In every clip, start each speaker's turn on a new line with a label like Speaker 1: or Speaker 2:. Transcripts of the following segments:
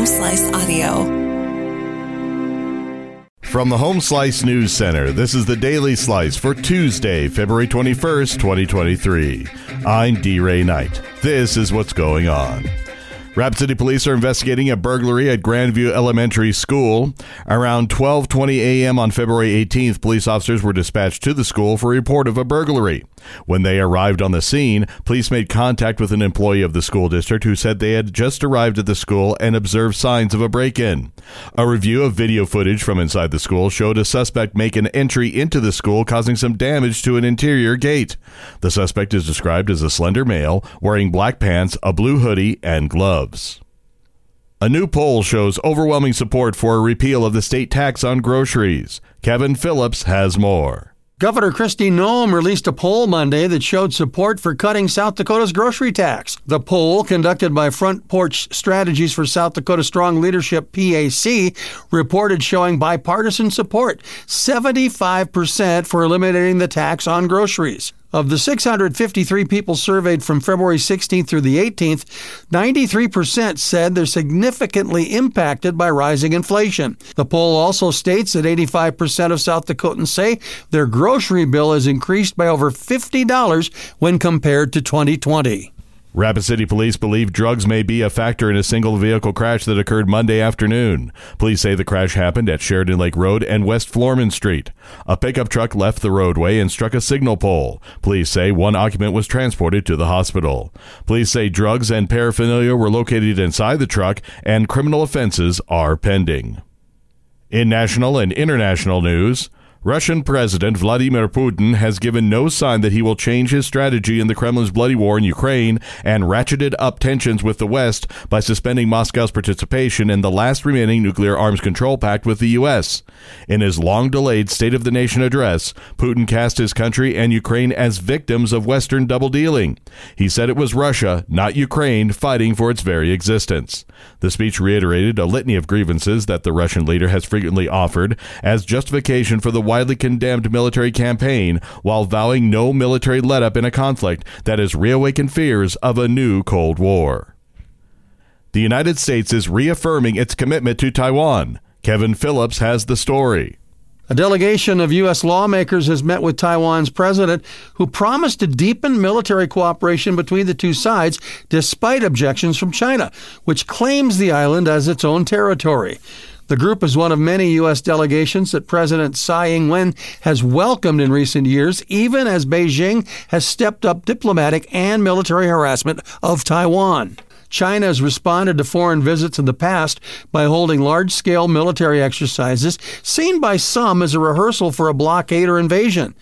Speaker 1: Home Slice Audio.
Speaker 2: From the Home Slice News Center, this is the Daily Slice for Tuesday, February 21st, 2023. I'm D. Ray Knight. This is what's going on. Rapid City Police are investigating a burglary at Grandview Elementary School. Around 12:20 a.m. on February 18th, police officers were dispatched to the school for a report of a burglary. When they arrived on the scene, police made contact with an employee of the school district who said they had just arrived at the school and observed signs of a break-in. A review of video footage from inside the school showed a suspect make an entry into the school causing some damage to an interior gate. The suspect is described as a slender male wearing black pants, a blue hoodie, and gloves. A new poll shows overwhelming support for a repeal of the state tax on groceries. Kevin Phillips has more.
Speaker 3: Governor Kristi Noem released a poll Monday that showed support for cutting South Dakota's grocery tax. The poll, conducted by Front Porch Strategies for South Dakota Strong Leadership PAC, reported showing bipartisan support 75% for eliminating the tax on groceries. Of the 653 people surveyed from February 16th through the 18th, 93% said they're significantly impacted by rising inflation. The poll also states that 85% of South Dakotans say their grocery bill has increased by over $50 when compared to 2020.
Speaker 2: Rapid City Police believe drugs may be a factor in a single vehicle crash that occurred Monday afternoon. Police say the crash happened at Sheridan Lake Road and West Flormann Street. A pickup truck left the roadway and struck a signal pole. Police say one occupant was transported to the hospital. Police say drugs and paraphernalia were located inside the truck and criminal offenses are pending. In national and international news, Russian President Vladimir Putin has given no sign that he will change his strategy in the Kremlin's bloody war in Ukraine and ratcheted up tensions with the West by suspending Moscow's participation in the last remaining nuclear arms control pact with the U.S. In his long delayed State of the Nation address, Putin cast his country and Ukraine as victims of Western double dealing. He said it was Russia, not Ukraine, fighting for its very existence. The speech reiterated a litany of grievances that the Russian leader has frequently offered as justification for the widely condemned military campaign while vowing no military let up in a conflict that has reawakened fears of a new Cold War. The United States is reaffirming its commitment to Taiwan. Kevin Phillips has the story.
Speaker 3: A delegation of U.S. lawmakers has met with Taiwan's president, who promised to deepen military cooperation between the two sides despite objections from China, which claims the island as its own territory. The group is one of many U.S. delegations that President Tsai Ing wen has welcomed in recent years, even as Beijing has stepped up diplomatic and military harassment of Taiwan. China has responded to foreign visits in the past by holding large scale military exercises, seen by some as a rehearsal for a blockade or invasion.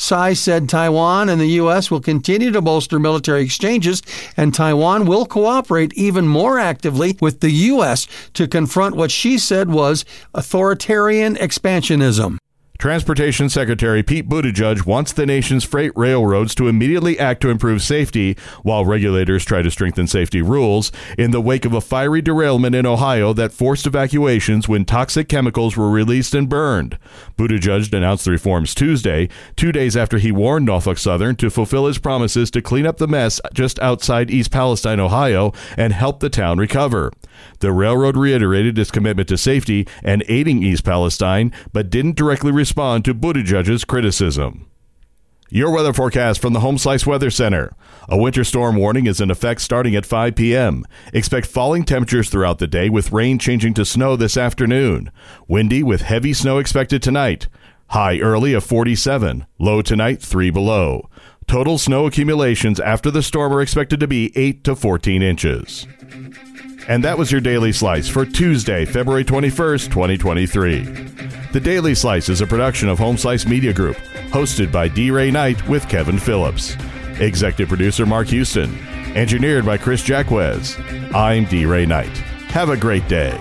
Speaker 3: Tsai said Taiwan and the U.S. will continue to bolster military exchanges, and Taiwan will cooperate even more actively with the U.S. to confront what she said was authoritarian expansionism.
Speaker 2: Transportation Secretary Pete Buttigieg wants the nation's freight railroads to immediately act to improve safety while regulators try to strengthen safety rules in the wake of a fiery derailment in Ohio that forced evacuations when toxic chemicals were released and burned. Buttigieg announced the reforms Tuesday, two days after he warned Norfolk Southern to fulfill his promises to clean up the mess just outside East Palestine, Ohio, and help the town recover. The railroad reiterated its commitment to safety and aiding East Palestine, but didn't directly respond to Buttigieg's criticism. Your weather forecast from the Home Slice Weather Center. A winter storm warning is in effect starting at 5 p.m. Expect falling temperatures throughout the day with rain changing to snow this afternoon. Windy with heavy snow expected tonight. High early of 47, low tonight 3 below. Total snow accumulations after the storm are expected to be 8 to 14 inches. And that was your Daily Slice for Tuesday, February 21st, 2023. The Daily Slice is a production of Home Slice Media Group, hosted by D. Ray Knight with Kevin Phillips. Executive producer Mark Houston. Engineered by Chris Jacquez. I'm D. Ray Knight. Have a great day.